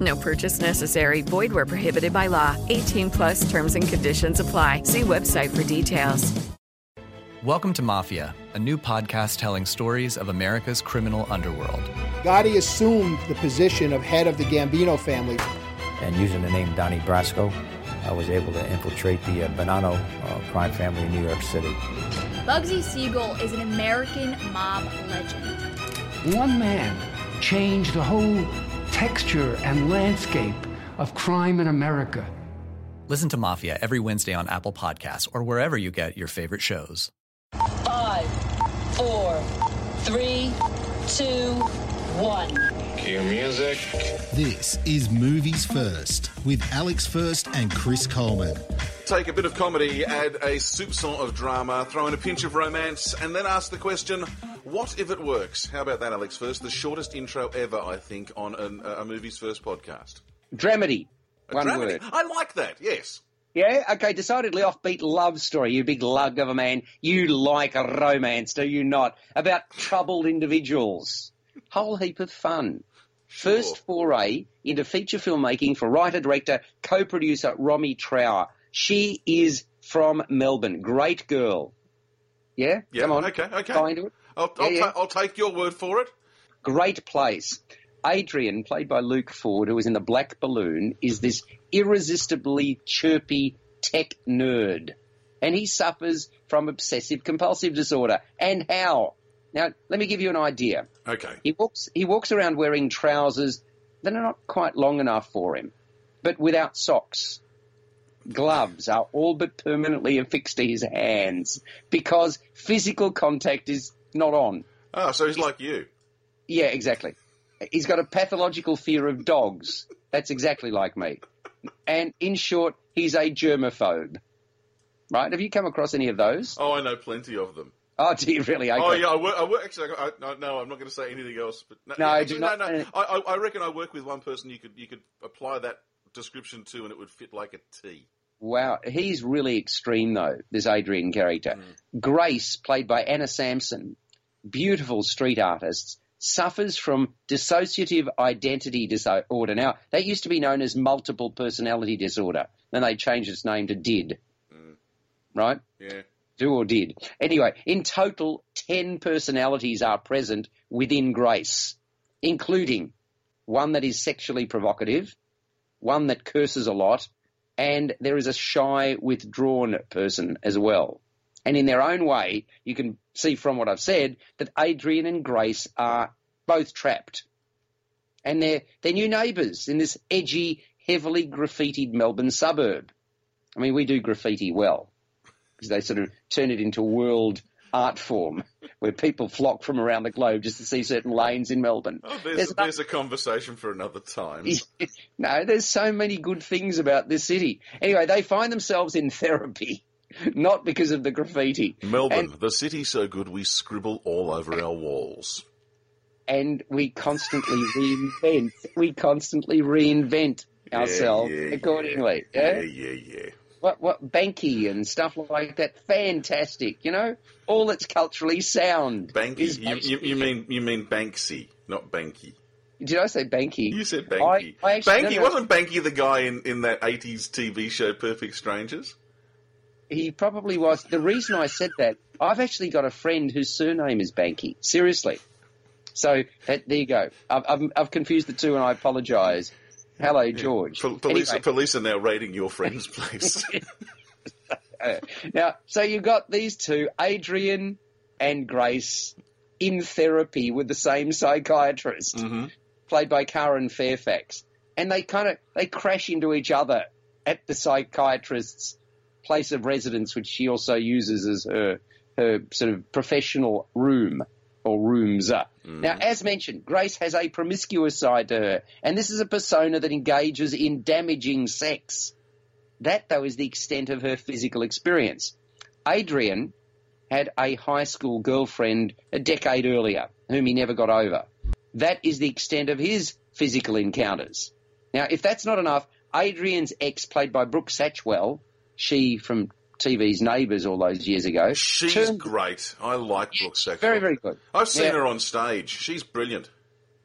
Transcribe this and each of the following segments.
No purchase necessary. Void where prohibited by law. 18 plus terms and conditions apply. See website for details. Welcome to Mafia, a new podcast telling stories of America's criminal underworld. Gotti assumed the position of head of the Gambino family. And using the name Donnie Brasco, I was able to infiltrate the uh, Bonanno uh, crime family in New York City. Bugsy Siegel is an American mob legend. One man changed the whole texture and landscape of crime in America. Listen to Mafia every Wednesday on Apple Podcasts or wherever you get your favorite shows. Five, four, three, two, one. Cue music. This is Movies First with Alex First and Chris Coleman. Take a bit of comedy, add a soupçon of drama, throw in a pinch of romance, and then ask the question what if it works? How about that, Alex First? The shortest intro ever, I think, on an, uh, a Movies First podcast. Dramedy. A One dramedy. word. I like that, yes. Yeah, okay, decidedly offbeat love story. You big lug of a man. You like a romance, do you not? About troubled individuals. Whole heap of fun. First foray into feature filmmaking for writer, director, co-producer Romy Trower. She is from Melbourne. Great girl. Yeah? Yeah, Come on. okay, okay. Buy into it? I'll, I'll, yeah. ta- I'll take your word for it. great place. Adrian, played by Luke Ford, who is in the Black Balloon, is this irresistibly chirpy tech nerd. And he suffers from obsessive compulsive disorder. And how? Now, let me give you an idea. Okay. He walks, he walks around wearing trousers that are not quite long enough for him, but without socks. Gloves are all but permanently affixed to his hands because physical contact is not on. Oh, so he's like you. Yeah, exactly. He's got a pathological fear of dogs. That's exactly like me. And in short, he's a germaphobe. Right? Have you come across any of those? Oh, I know plenty of them. Oh, do you really? Oh, okay. Oh yeah, I work. I work actually, I, I, no, I'm not going to say anything else. But no, No, I actually, do no, not- no. Uh, I, I, I reckon I work with one person. You could you could apply that description to, and it would fit like a T. Wow, he's really extreme though. This Adrian character, mm. Grace, played by Anna Samson, beautiful street artists, suffers from dissociative identity disorder. Now that used to be known as multiple personality disorder. Then they changed its name to DID. Mm. Right? Yeah. Do or did. Anyway, in total, 10 personalities are present within Grace, including one that is sexually provocative, one that curses a lot, and there is a shy, withdrawn person as well. And in their own way, you can see from what I've said that Adrian and Grace are both trapped. And they're, they're new neighbours in this edgy, heavily graffitied Melbourne suburb. I mean, we do graffiti well because they sort of turn it into world art form where people flock from around the globe just to see certain lanes in Melbourne. Oh, there's, There's there's, a conversation for another time. no, there's so many good things about this city. Anyway, they find themselves in therapy, not because of the graffiti. Melbourne, the city so good we scribble all over our walls. And we constantly reinvent. We constantly reinvent ourselves yeah, yeah. accordingly. Yeah, Yeah? yeah, yeah. What what Banky and stuff like that. Fantastic, you know? All that's culturally sound. Banky. You, you, you mean you mean Banksy, not Banky. Did I say Banky? You said Banky. I, I Banky wasn't Banky the guy in, in that '80s TV show Perfect Strangers. He probably was. The reason I said that, I've actually got a friend whose surname is Banky. Seriously. So that, there you go. I've, I've, I've confused the two, and I apologise. Hello, George. Po- police, Anyway. police are now raiding your friend's place. now, so you've got these two, Adrian and Grace, in therapy with the same psychiatrist, mm-hmm. played by Karen Fairfax, and they kind of they crash into each other at the psychiatrist's place of residence, which she also uses as her her sort of professional room or rooms. Mm-hmm. Now, as mentioned, Grace has a promiscuous side to her, and this is a persona that engages in damaging sex. That, though, is the extent of her physical experience. Adrian had a high school girlfriend a decade earlier, whom he never got over. That is the extent of his physical encounters. Now, if that's not enough, Adrian's ex, played by Brooke Satchwell, she from TV's Neighbours all those years ago, She's turned- great. I like Brooke Sackville. very, very good. I've seen Yeah. her on stage. She's brilliant.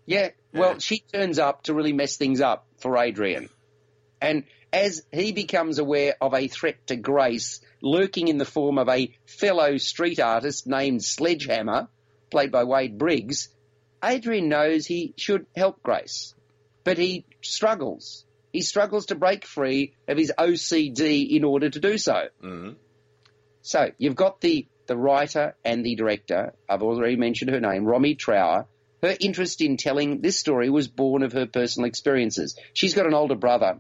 Yeah, well, she turns up to really mess things up for Adrian. And as he becomes aware of a threat to Grace lurking in the form of a fellow street artist named Sledgehammer, played by Wade Briggs, Adrian knows he should help Grace. But he struggles. He struggles to break free of his OCD in order to do so. Mm-hmm. So you've got the the writer and the director. I've already mentioned her name, Romy Trower. Her interest in telling this story was born of her personal experiences. She's got an older brother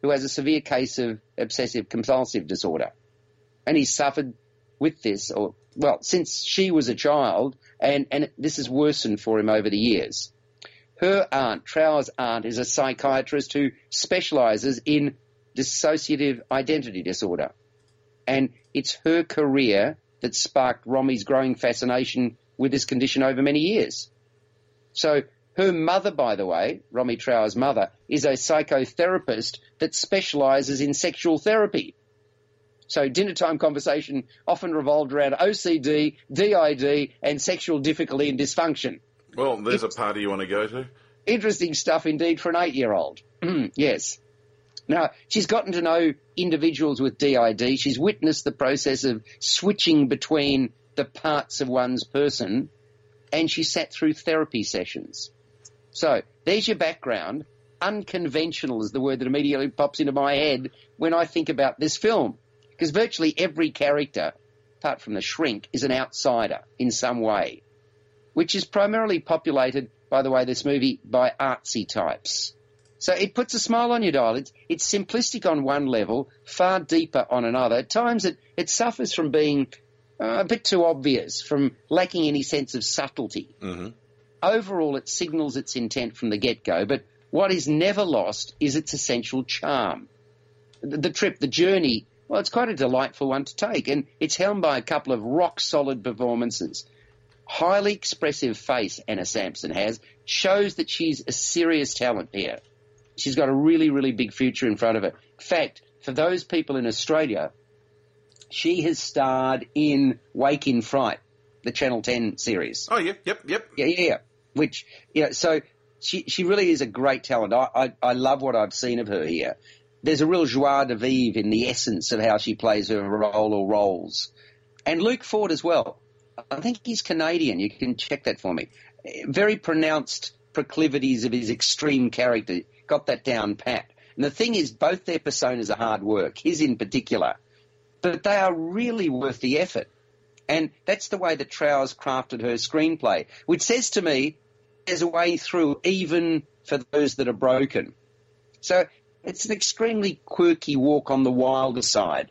who has a severe case of obsessive compulsive disorder, and he's suffered with this, or well, since she was a child, and and this has worsened for him over the years. Her aunt, Trower's aunt, is a psychiatrist who specialises in dissociative identity disorder and it's her career that sparked Romy's growing fascination with this condition over many years. So her mother, by the way, Romy Trower's mother, is a psychotherapist that specialises in sexual therapy. So dinner time conversation often revolved around OCD, DID, and sexual difficulty and dysfunction. Well, there's a party you want to go to. Interesting stuff indeed for an eight-year-old. Mm, yes. Now, she's gotten to know individuals with DID. She's witnessed the process of switching between the parts of one's person, and she sat through therapy sessions. So, there's your background. Unconventional is the word that immediately pops into my head when I think about this film. Because virtually every character, apart from the shrink, is an outsider in some way, which is primarily populated, by the way, this movie, by artsy types. So it puts a smile on your dial. It's, it's simplistic on one level, far deeper on another. At times it, it suffers from being uh, a bit too obvious, from lacking any sense of subtlety. Mm-hmm. Overall, it signals its intent from the get-go, but what is never lost is its essential charm. The, the trip, the journey, well, it's quite a delightful one to take, and it's helmed by a couple of rock-solid performances. Highly expressive face Anna Samson has shows that she's a serious talent here. She's got a really, really big future in front of her. In fact, for those people in Australia, she has starred in Wake in Fright, the Channel 10 series. Oh, yep, yep, yep. Yeah, yeah, yeah. Which, yeah, so she, she really is a great talent. I, I, I love what I've seen of her here. There's a real joie de vivre in the essence of how she plays her role or roles. And Luke Ford as well. I think he's Canadian. You can check that for me. Very pronounced proclivities of his extreme character. Got that down pat. And the thing is, both their personas are hard work, his in particular. But they are really worth the effort. And that's the way that Trower's crafted her screenplay, which says to me there's a way through even for those that are broken. So it's an extremely quirky walk on the wilder side.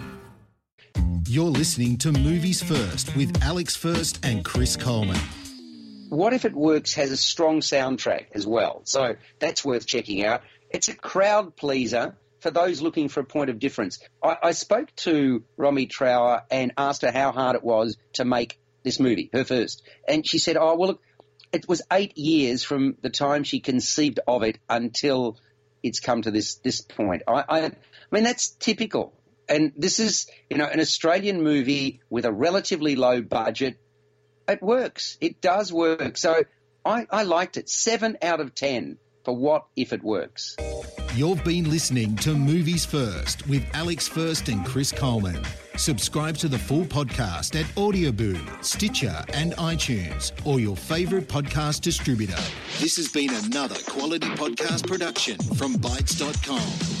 You're listening to Movies First with Alex First and Chris Coleman. What If It Works has a strong soundtrack as well, so that's worth checking out. It's a crowd pleaser for those looking for a point of difference. I, I spoke to Romy Trower and asked her how hard it was to make this movie, her first. And she said, oh, well, look, it was eight years from the time she conceived of it until it's come to this, this point. I, I, I mean, that's typical. And this is, you know, an Australian movie with a relatively low budget. It works. It does work. So I, I liked it. Seven out of ten for what if it works. You've been listening to Movies First with Alex First and Chris Coleman. Subscribe to the full podcast at Audioboom, Stitcher, and iTunes, or your favourite podcast distributor. This has been another quality podcast production from Bytes.com.